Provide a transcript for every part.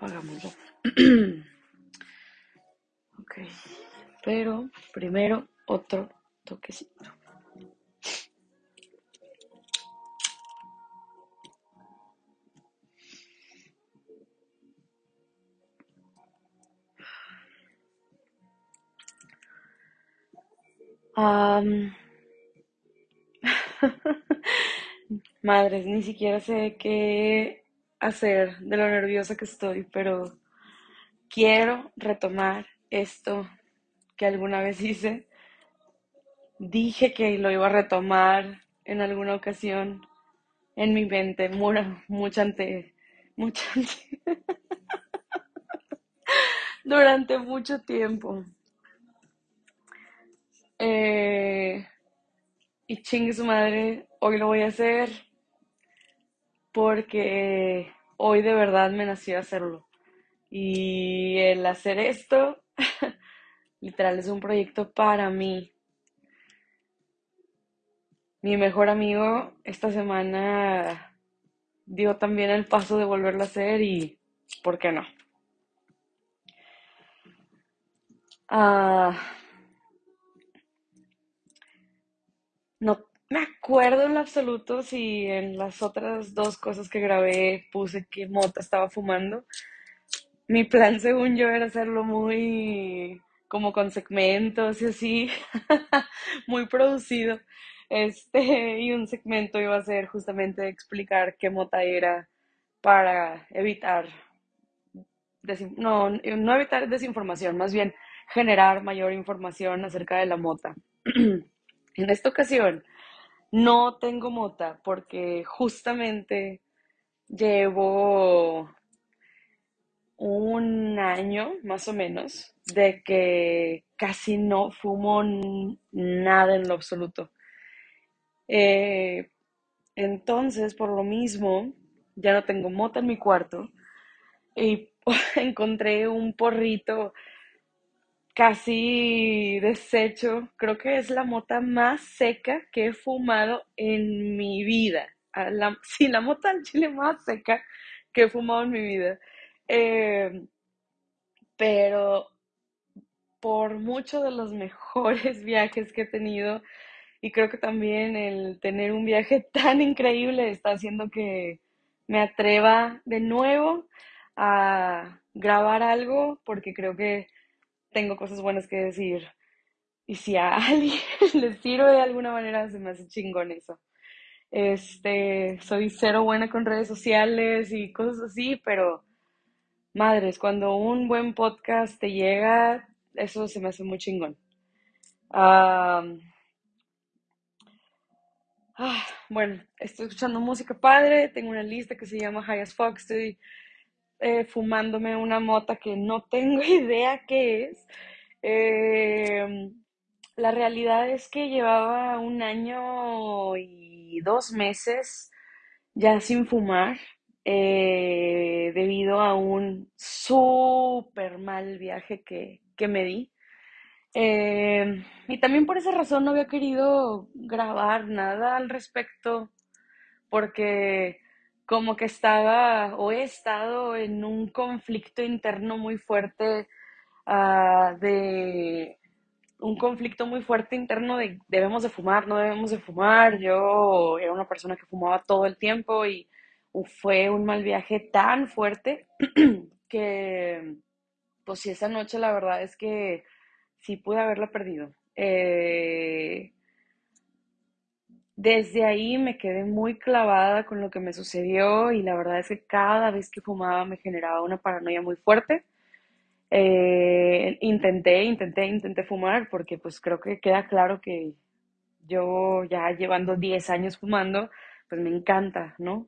hagámoslo. ok, pero primero otro toquecito. Madres, ni siquiera sé qué hacer de lo nerviosa que estoy, pero quiero retomar esto que alguna vez hice. Dije que lo iba a retomar en alguna ocasión en mi mente, mucha ante, mucha durante mucho tiempo. Eh, y chingue su madre, hoy lo voy a hacer porque hoy de verdad me nació hacerlo. Y el hacer esto, literal, es un proyecto para mí. Mi mejor amigo esta semana dio también el paso de volverlo a hacer y ¿por qué no? Ah, no me acuerdo en lo absoluto si en las otras dos cosas que grabé puse que Mota estaba fumando. Mi plan, según yo, era hacerlo muy como con segmentos y así, muy producido. Este, y un segmento iba a ser justamente explicar qué mota era para evitar, no, no evitar desinformación, más bien generar mayor información acerca de la mota. en esta ocasión, no tengo mota porque justamente llevo un año más o menos de que casi no fumo nada en lo absoluto. Eh, entonces, por lo mismo, ya no tengo mota en mi cuarto y encontré un porrito casi deshecho. Creo que es la mota más seca que he fumado en mi vida. La, sí, la mota al chile más seca que he fumado en mi vida. Eh, pero por mucho de los mejores viajes que he tenido, y creo que también el tener un viaje tan increíble está haciendo que me atreva de nuevo a grabar algo, porque creo que tengo cosas buenas que decir. Y si a alguien le sirve de alguna manera, se me hace chingón eso. Este, soy cero buena con redes sociales y cosas así, pero madres, cuando un buen podcast te llega, eso se me hace muy chingón. ah, bueno, estoy escuchando música padre, tengo una lista que se llama High as Fuck, estoy eh, fumándome una mota que no tengo idea qué es. Eh, la realidad es que llevaba un año y dos meses ya sin fumar eh, debido a un súper mal viaje que, que me di. y también por esa razón no había querido grabar nada al respecto porque como que estaba o he estado en un conflicto interno muy fuerte uh, de un conflicto muy fuerte interno de debemos de fumar, no debemos de fumar. Yo era una persona que fumaba todo el tiempo y fue un mal viaje tan fuerte que pues sí, esa noche la verdad es que sí pude haberla perdido. Eh, desde ahí me quedé muy clavada con lo que me sucedió y la verdad es que cada vez que fumaba me generaba una paranoia muy fuerte. Eh, intenté, intenté, intenté fumar porque pues creo que queda claro que yo ya llevando 10 años fumando, pues me encanta, ¿no?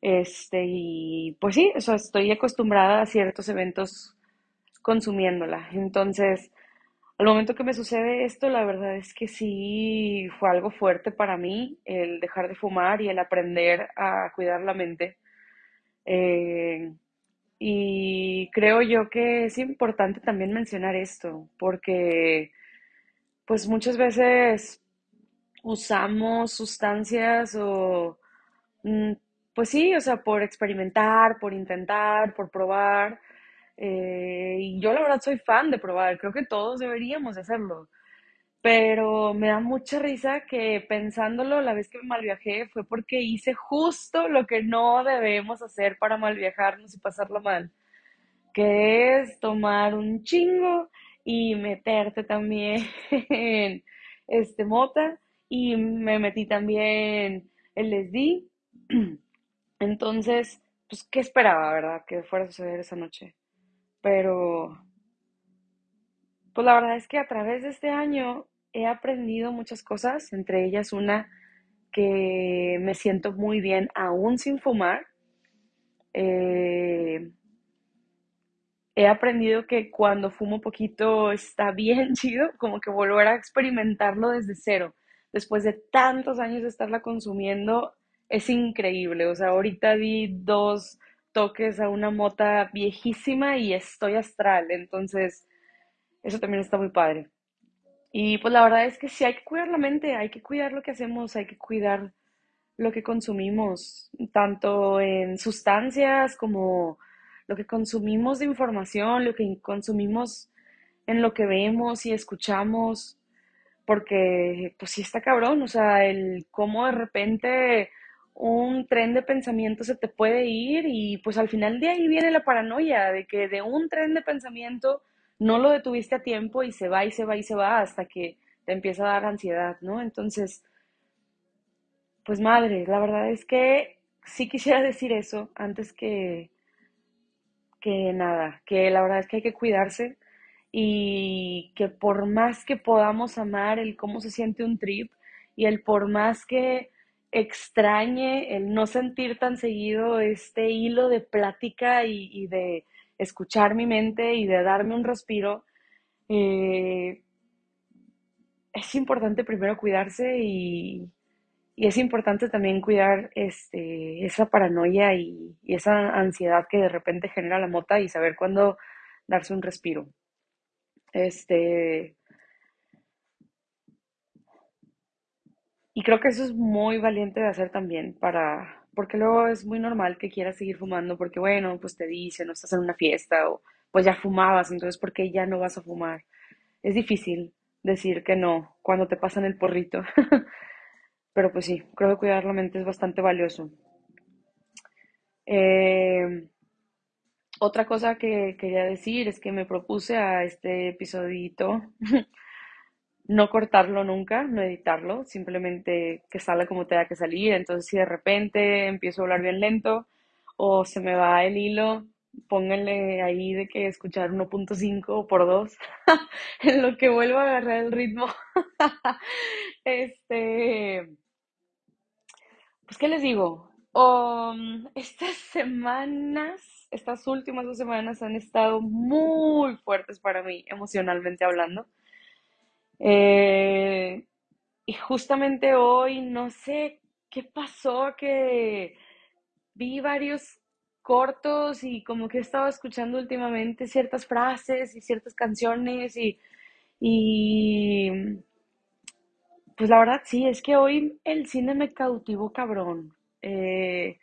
Este, y pues sí, estoy acostumbrada a ciertos eventos consumiéndola. Entonces, al momento que me sucede esto, la verdad es que sí fue algo fuerte para mí el dejar de fumar y el aprender a cuidar la mente. Eh, y creo yo que es importante también mencionar esto, porque pues muchas veces usamos sustancias o mm, pues sí, o sea, por experimentar, por intentar, por probar. Eh, y yo la verdad soy fan de probar, creo que todos deberíamos hacerlo. Pero me da mucha risa que pensándolo, la vez que me malviajé fue porque hice justo lo que no debemos hacer para malviajarnos y pasarlo mal, que es tomar un chingo y meterte también en este mota y me metí también el LSD. Entonces, pues, ¿qué esperaba, verdad? Que fuera a suceder esa noche. Pero, pues la verdad es que a través de este año he aprendido muchas cosas, entre ellas una que me siento muy bien aún sin fumar. Eh, he aprendido que cuando fumo poquito está bien chido, como que volver a experimentarlo desde cero. Después de tantos años de estarla consumiendo, es increíble. O sea, ahorita di dos toques a una mota viejísima y estoy astral. Entonces, eso también está muy padre. Y pues la verdad es que sí hay que cuidar la mente, hay que cuidar lo que hacemos, hay que cuidar lo que consumimos, tanto en sustancias como lo que consumimos de información, lo que consumimos en lo que vemos y escuchamos, porque pues sí está cabrón, o sea, el cómo de repente un tren de pensamiento se te puede ir y pues al final de ahí viene la paranoia de que de un tren de pensamiento no lo detuviste a tiempo y se va y se va y se va hasta que te empieza a dar ansiedad, ¿no? Entonces, pues madre, la verdad es que sí quisiera decir eso antes que, que nada, que la verdad es que hay que cuidarse y que por más que podamos amar el cómo se siente un trip y el por más que extrañe el no sentir tan seguido este hilo de plática y, de escuchar mi mente y de darme un respiro, eh, es importante primero cuidarse y, y es importante también cuidar este, esa paranoia y, esa ansiedad que de repente genera la mota y saber cuándo darse un respiro. Este. Y creo que eso es muy valiente de hacer también para. Porque luego es muy normal que quieras seguir fumando porque, bueno, pues te dicen, no estás en una fiesta o pues ya fumabas, entonces ¿por qué ya no vas a fumar? Es difícil decir que no cuando te pasan el porrito. Pero pues sí, creo que cuidar la mente es bastante valioso. Eh, otra cosa que quería decir es que me propuse a este episodito no cortarlo nunca, no editarlo, simplemente que salga como tenga que salir. Entonces, si de repente empiezo a hablar bien lento o se me va el hilo, pónganle ahí de que escuchar 1.5 por 2 en lo que vuelvo a agarrar el ritmo. este pues, ¿qué les digo? Um, estas semanas, estas últimas dos semanas han estado muy fuertes para mí, emocionalmente hablando. Eh, y justamente hoy, no sé qué pasó, que vi varios cortos y como que he estado escuchando últimamente ciertas frases y ciertas canciones y, y pues la verdad sí, es que hoy el cine me cautivó cabrón. Eh,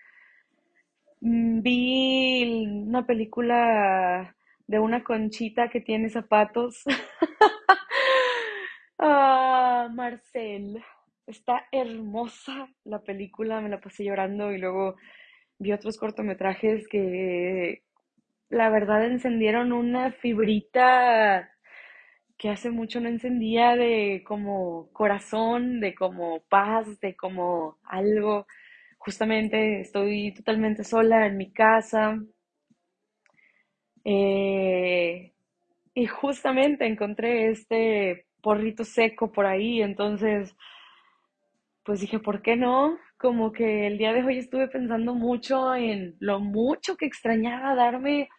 vi una película de una conchita que tiene zapatos. ah, Marcel. Está hermosa la película, me la pasé llorando y luego vi otros cortometrajes que la verdad encendieron una fibrita que hace mucho no encendía de como corazón, de como paz, de como algo. Justamente estoy totalmente sola en mi casa. Eh, y justamente encontré este porrito seco por ahí, entonces, pues dije, ¿por qué no? Como que el día de hoy estuve pensando mucho en lo mucho que extrañaba darme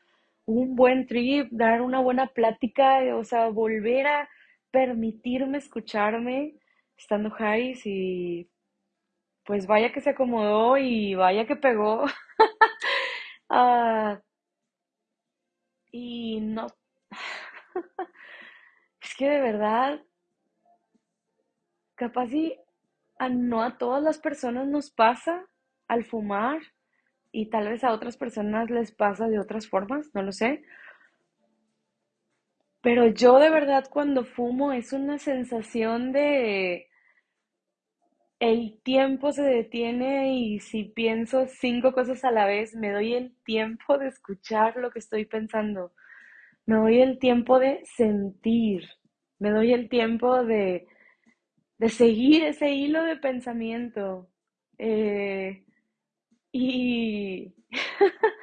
un buen trip, dar una buena plática, o sea, volver a permitirme escucharme estando high y pues vaya que se acomodó y vaya que pegó. Ah, y no, que de verdad, capaz y a, no a todas las personas nos pasa al fumar y tal vez a otras personas les pasa de otras formas, no lo sé. Pero yo de verdad cuando fumo es una sensación de el tiempo se detiene y si pienso cinco cosas a la vez, me doy el tiempo de escuchar lo que estoy pensando, me doy el tiempo de sentir, me doy el tiempo de, de seguir ese hilo de pensamiento. Eh, y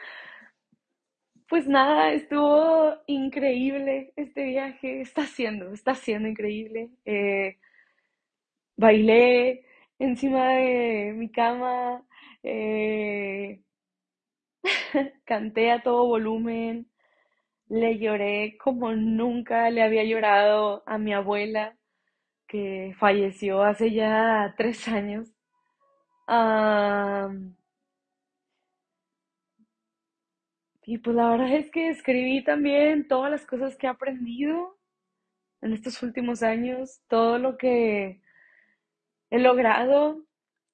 pues nada, estuvo increíble este viaje, está siendo, está siendo increíble. Eh, bailé encima de mi cama, eh, canté a todo volumen, le lloré como nunca le había llorado a mi abuela, que falleció hace ya tres años. y pues la verdad es que escribí también todas las cosas que he aprendido en estos últimos años, todo lo que he logrado,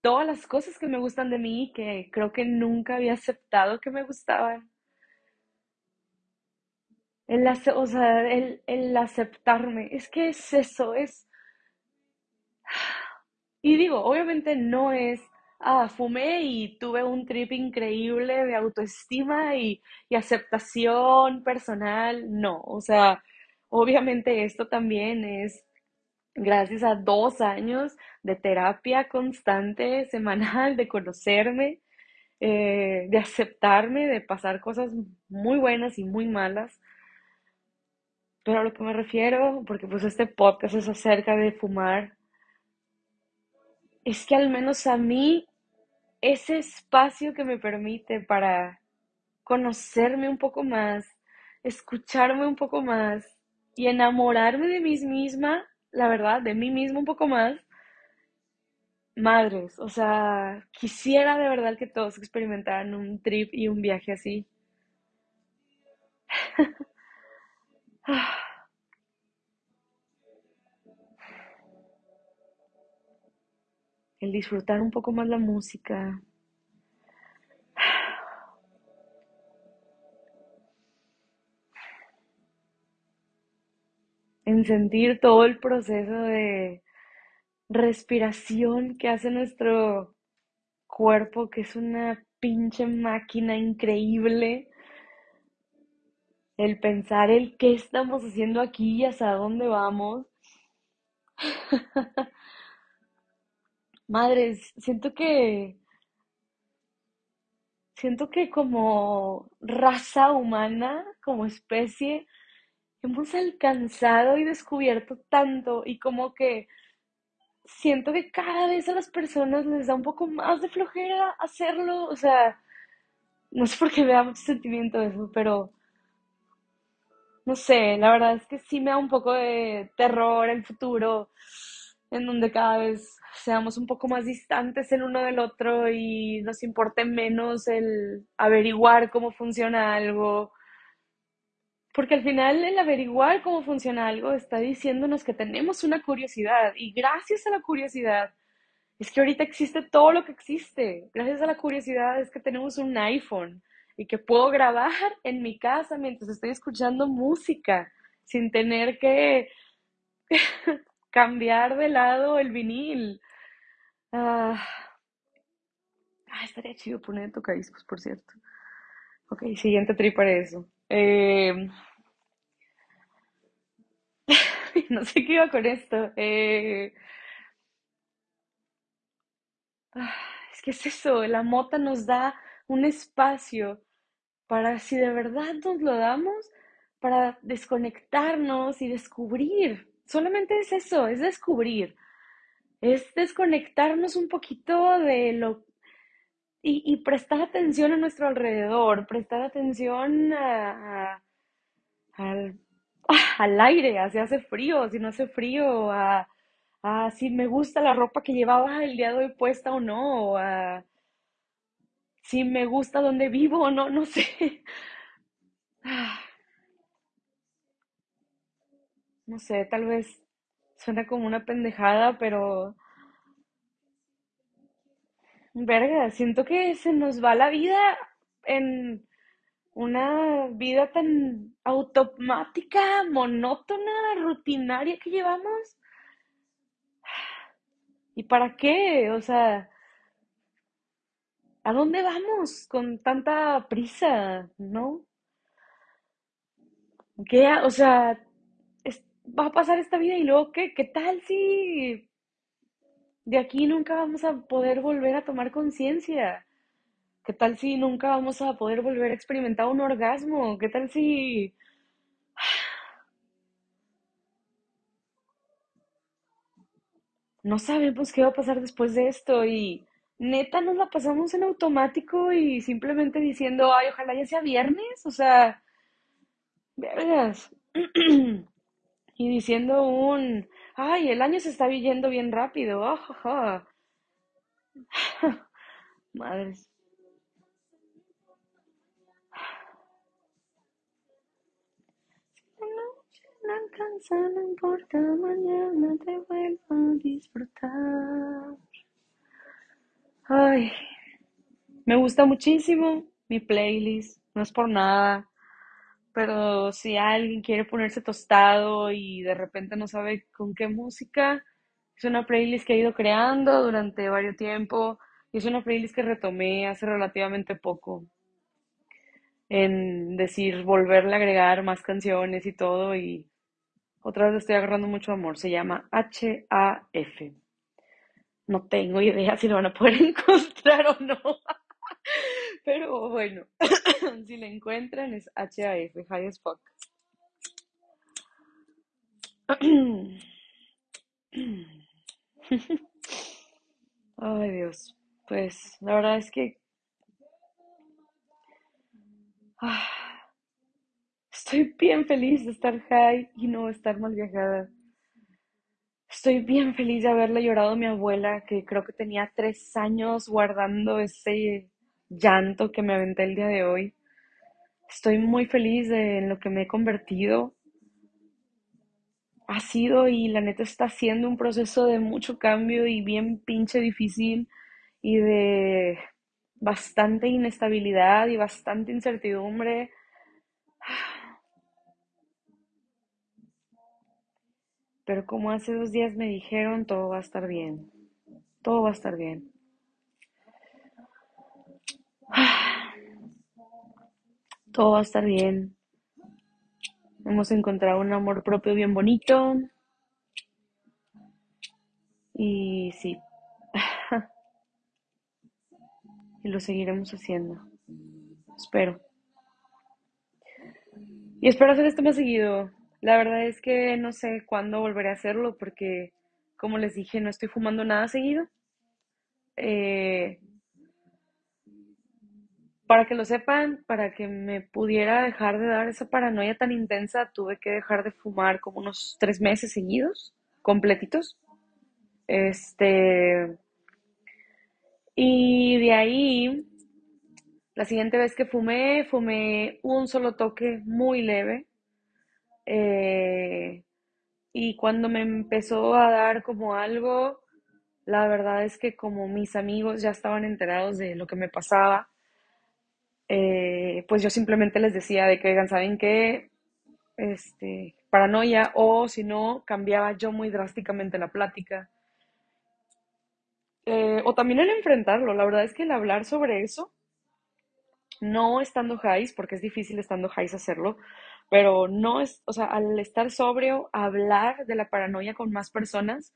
todas las cosas que me gustan de mí, que creo que nunca había aceptado que me gustaban. El, o sea, el, el aceptarme, es que es eso, es... Y digo, obviamente no es, ah, fumé y tuve un trip increíble de autoestima y, y aceptación personal, no, o sea, obviamente esto también es gracias a dos años de terapia constante, semanal, de conocerme, eh, de aceptarme, de pasar cosas muy buenas y muy malas. Pero a lo que me refiero, porque pues este podcast es acerca de fumar, es que al menos a mí ese espacio que me permite para conocerme un poco más, escucharme un poco más y enamorarme de mí misma, la verdad, de mí misma un poco más, madres, o sea, quisiera de verdad que todos experimentaran un trip y un viaje así. El disfrutar un poco más la música. En sentir todo el proceso de respiración que hace nuestro cuerpo, que es una pinche máquina increíble. El pensar el qué estamos haciendo aquí y hasta dónde vamos. Madres, siento que siento que como raza humana, como especie, hemos alcanzado y descubierto tanto y como que siento que cada vez a las personas les da un poco más de flojera hacerlo, o sea, no sé por qué me da mucho sentimiento eso, pero no sé, la verdad es que sí me da un poco de terror el futuro, en donde cada vez seamos un poco más distantes el uno del otro y nos importe menos el averiguar cómo funciona algo porque al final el averiguar cómo funciona algo está diciéndonos que tenemos una curiosidad y gracias a la curiosidad es que ahorita existe todo lo que existe. Gracias a la curiosidad es que tenemos un iPhone y que puedo grabar en mi casa mientras estoy escuchando música sin tener que cambiar de lado el vinil. Ah, ah estaría chido poner tocadiscos, por cierto. Ok, siguiente trip para eso. Eh, no sé qué iba con esto. Eh, ah, es que es eso, la mota nos da un espacio para, si de verdad nos lo damos, para desconectarnos y descubrir. Solamente es eso, es descubrir. Es desconectarnos un poquito de lo y, prestar atención a nuestro alrededor, prestar atención al, al, aire, a si hace frío, si no hace frío, a, si me gusta la ropa que llevaba el día de hoy puesta o no, a si me gusta donde vivo o no, no sé. No sé, tal vez suena como una pendejada, pero verga, siento que se nos va la vida en una vida tan automática, monótona, rutinaria que llevamos. ¿Y para qué? O sea, ¿a dónde vamos con tanta prisa? ¿No? ¿Qué? O sea, va a pasar esta vida y luego ¿qué? ¿Qué tal si de aquí nunca vamos a poder volver a tomar conciencia? ¿Qué tal si nunca vamos a poder volver a experimentar un orgasmo? ¿Qué tal si no sabemos qué va a pasar después de esto? Y neta nos la pasamos en automático y simplemente diciendo, ay, ojalá ya sea viernes, o sea, vergas. Y diciendo un, ay, el año se está yendo bien rápido. Madres. La noche no alcanza, no importa, mañana te vuelvo a disfrutar. Ay, me gusta muchísimo mi playlist, no es por nada, pero si alguien quiere ponerse tostado y de repente no sabe con qué música, es una playlist que he ido creando durante varios tiempo y es una playlist que retomé hace relativamente poco en decir volverle a agregar más canciones y todo y otra vez estoy agarrando mucho amor. Se llama H-A-F. No tengo idea si lo van a poder encontrar o no. Pero bueno, si la encuentran es H-A-F, High as Fuck. Ay Dios, pues la verdad es que ah, estoy bien feliz de estar high y no estar mal viajada. Estoy bien feliz de haberle llorado a mi abuela, que creo que tenía tres años guardando ese llanto que me aventé el día de hoy. Estoy muy feliz de en lo que me he convertido. Ha sido y la neta está siendo un proceso de mucho cambio y bien pinche difícil y de bastante inestabilidad y bastante incertidumbre. Pero como hace dos días me dijeron, todo va a estar bien. Todo va a estar bien. Todo va a estar bien. Hemos encontrado un amor propio bien bonito. Y sí. y lo seguiremos haciendo. Espero. Y espero hacer esto más seguido. La verdad es que no sé cuándo volveré a hacerlo porque, como les dije, no estoy fumando nada seguido. Eh, para que lo sepan, para que me pudiera dejar de dar esa paranoia tan intensa, tuve que dejar de fumar como unos tres meses seguidos, completitos. Este, y de ahí, la siguiente vez que fumé, fumé un solo toque muy leve. Eh, y cuando me empezó a dar como algo, la verdad es que como mis amigos ya estaban enterados de lo que me pasaba, eh, pues yo simplemente les decía de que, oigan, ¿saben qué? Este, paranoia, o si no, cambiaba yo muy drásticamente la plática. Eh, o también el enfrentarlo, la verdad es que el hablar sobre eso, no estando highs, porque es difícil estando highs hacerlo, pero no es, o sea, al estar sobrio, hablar de la paranoia con más personas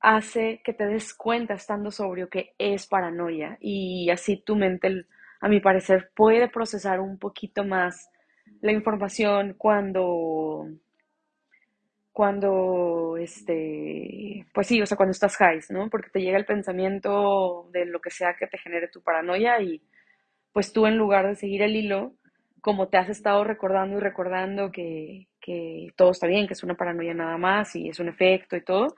hace que te des cuenta estando sobrio que es paranoia y así tu mente, a mi parecer, puede procesar un poquito más la información cuando cuando, este, pues sí, o sea, cuando estás highs, ¿no? Porque te llega el pensamiento de lo que sea que te genere tu paranoia y pues tú en lugar de seguir el hilo, como te has estado recordando y recordando que, que todo está bien, que es una paranoia nada más y es un efecto y todo,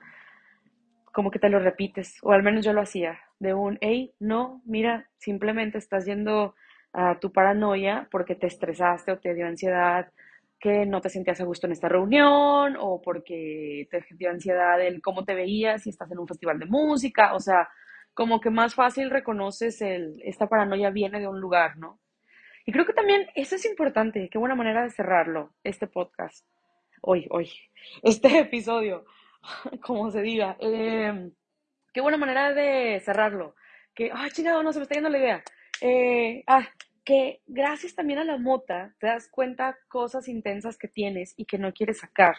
como que te lo repites, o al menos yo lo hacía, de un, hey, no, mira, simplemente estás yendo a tu paranoia porque te estresaste o te dio ansiedad que no te sentías a gusto en esta reunión o porque te dio ansiedad el cómo te veías si estás en un festival de música, o sea, como que más fácil reconoces el, esta paranoia viene de un lugar, ¿no? Y creo que también eso es importante, qué buena manera de cerrarlo, este podcast, hoy, hoy, este episodio, como se diga. Em, qué buena manera de cerrarlo. Que, ay, chingado, no se me está yendo la idea. Eh, ah, que gracias también a la mota te das cuenta cosas intensas que tienes y que no quieres sacar.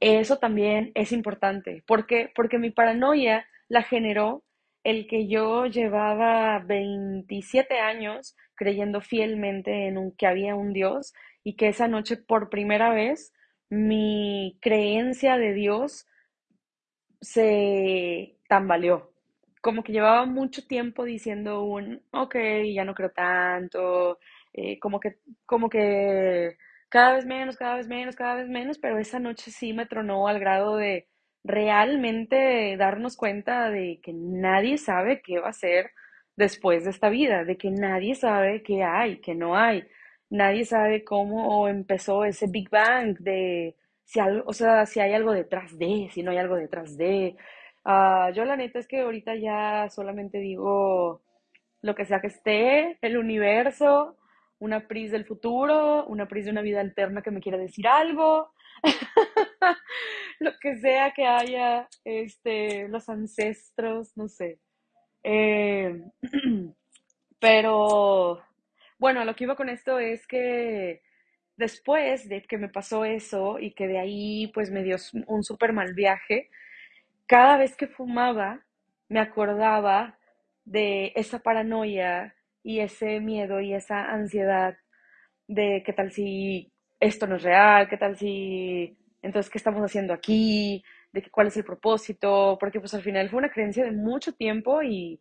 Eso también es importante. ¿Por qué? Porque mi paranoia la generó el que yo llevaba 27 años creyendo fielmente en un, que había un Dios y que esa noche por primera vez mi creencia de Dios se tambaleó. Como que llevaba mucho tiempo diciendo un, ok, ya no creo tanto, eh, como que, como que cada vez menos, cada vez menos, cada vez menos, pero esa noche sí me tronó al grado de realmente darnos cuenta de que nadie sabe qué va a ser después de esta vida, de que nadie sabe qué hay, qué no hay. Nadie sabe cómo empezó ese Big Bang de si algo, o sea, si hay algo detrás de, si no hay algo detrás de. Ah, yo la neta es que ahorita ya solamente digo lo que sea que esté, el universo, una pris del futuro, una pris de una vida alterna que me quiera decir algo, lo que sea que haya, este, los ancestros, no sé. Eh, pero, bueno, lo que iba con esto es que después de que me pasó eso y que de ahí pues me dio un súper mal viaje, cada vez que fumaba me acordaba de esa paranoia y ese miedo y esa ansiedad de qué tal si esto no es real, qué tal si entonces qué estamos haciendo aquí, de cuál es el propósito, porque pues al final fue una creencia de mucho tiempo y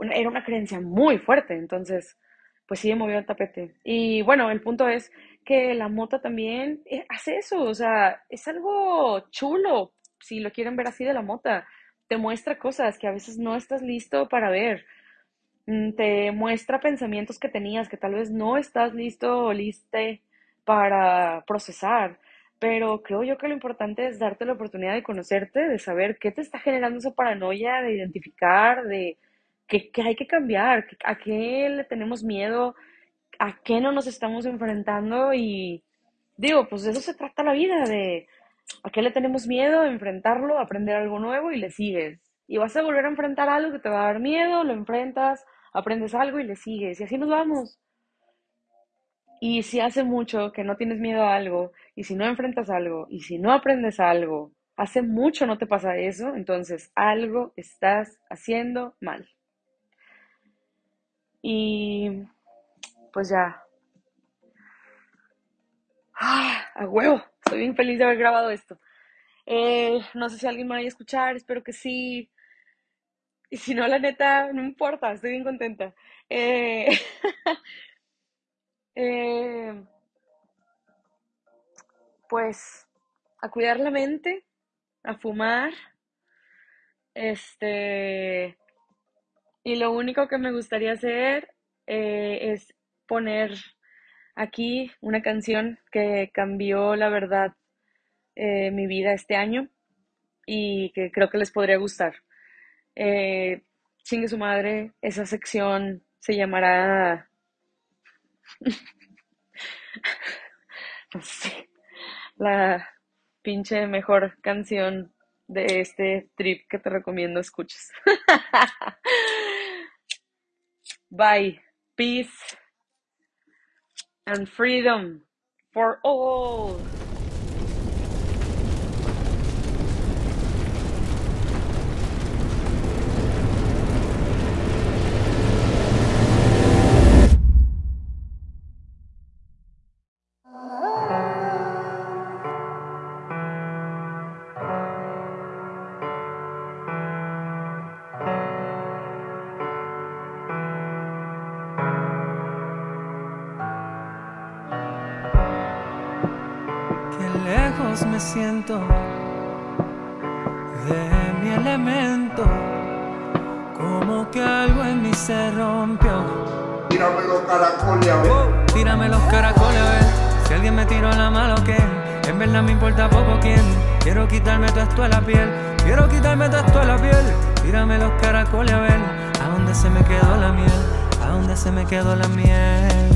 era una creencia muy fuerte, entonces pues sí me movió el tapete. Y bueno, el punto es que la mota también eh, hace eso, o sea, es algo chulo, si lo quieren ver así de la mota, te muestra cosas que a veces no estás listo para ver, mm, te muestra pensamientos que tenías que tal vez no estás listo o liste para procesar, pero creo yo que lo importante es darte la oportunidad de conocerte, de saber qué te está generando esa paranoia, de identificar, de qué, hay que cambiar, a qué le tenemos miedo, a qué no nos estamos enfrentando y digo, pues de eso se trata la vida, de a qué le tenemos miedo, enfrentarlo, aprender algo nuevo y le sigues. Y vas a volver a enfrentar algo que te va a dar miedo, lo enfrentas, aprendes algo y le sigues. Y así nos vamos. Y si hace mucho que no tienes miedo a algo, y si no enfrentas algo, y si no aprendes algo, hace mucho no te pasa eso, entonces algo estás haciendo mal. Y pues ya. ¡Ah! A huevo. Estoy bien feliz de haber grabado esto. Eh, no sé si alguien me vaya a escuchar, espero que sí. Y si no, la neta, no importa, estoy bien contenta. Eh, eh, pues a cuidar la mente, a fumar. Este. Y lo único que me gustaría hacer es poner aquí una canción que cambió, la verdad, eh, mi vida este año y que creo que les podría gustar. Eh, chingue su madre, esa sección se llamará... la pinche mejor canción de este trip que te recomiendo escuches. Bye. Peace. and freedom for all. Me siento de mi elemento, como que algo en mí se rompió. Tírame los caracoles a ver. Oh, tírame los caracoles a ver. Si alguien me tiró la mano, ¿qué? En verdad me importa poco quién. Quiero quitarme todo esto a la piel. Quiero quitarme todo esto a la piel. tírame los caracoles a ver a dónde se me quedó la miel, a dónde se me quedó la miel.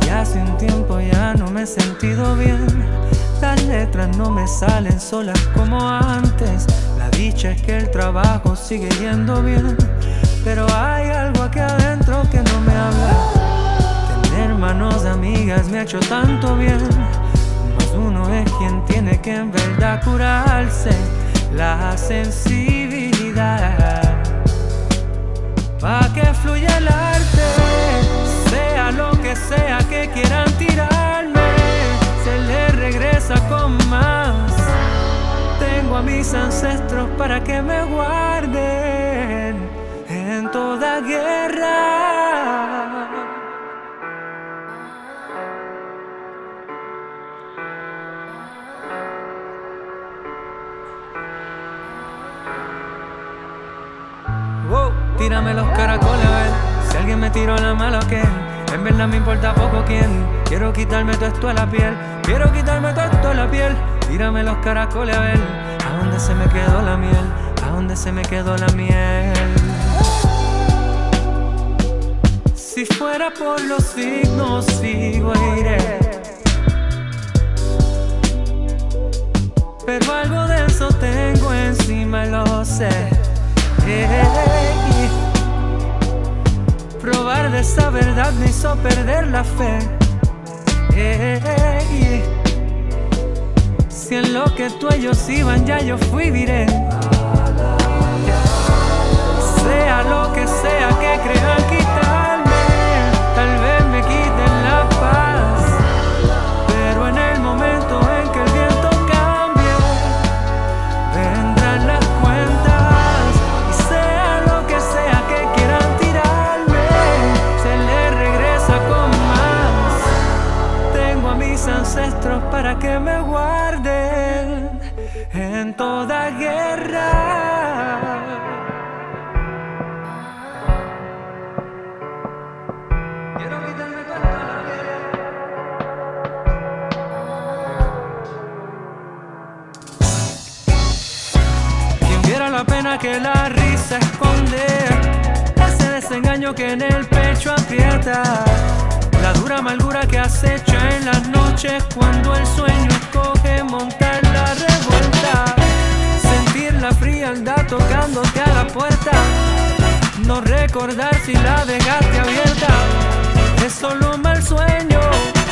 Desde hace un tiempo ya no me he sentido bien, las letras no me salen solas como antes. La dicha es que el trabajo sigue yendo bien, pero hay algo aquí adentro que no me habla. Tener manos amigas me ha hecho tanto bien uno es quien tiene que en verdad curarse la sensibilidad. Pa' que fluya el arte, sea lo que sea que quieran mis ancestros para que me guarden en toda guerra. Tírame los caracoles a ver si alguien me tiró la mala o qué. En verdad me importa poco quién. Quiero quitarme todo esto a la piel. Quiero quitarme todo esto a la piel. Tírame los caracoles a ver a dónde se me quedó la miel. A dónde se me quedó la miel. Si fuera por los signos, sigo iré. Pero algo de eso tengo encima, lo sé. Probar de esa verdad me hizo perder la fe. Si en lo que tú ellos iban ya yo fui viré. Sea lo que sea que crean quitarme, tal vez me quiten la paz. Pero en el momento en que el viento cambie, vendrán las cuentas. Y sea lo que sea que quieran tirarme, se le regresa con más. Tengo a mis ancestros para que me guarden desengaño que en el pecho aprieta, la dura amargura que acecha en las noches cuando el sueño escoge montar la revuelta, sentir la frialdad tocándote a la puerta, no recordar si la dejaste abierta, es solo un mal sueño,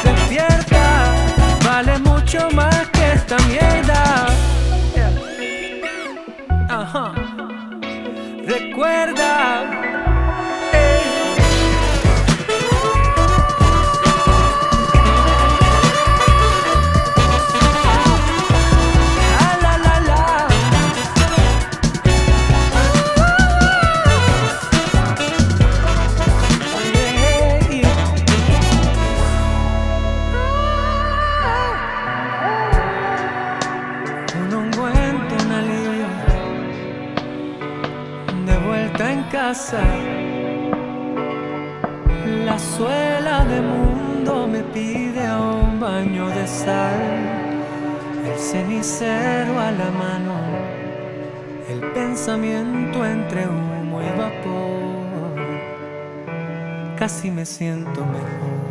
despierta, vale mucho más que esta mierda. Ajá. Recuerda. Casi me siento mejor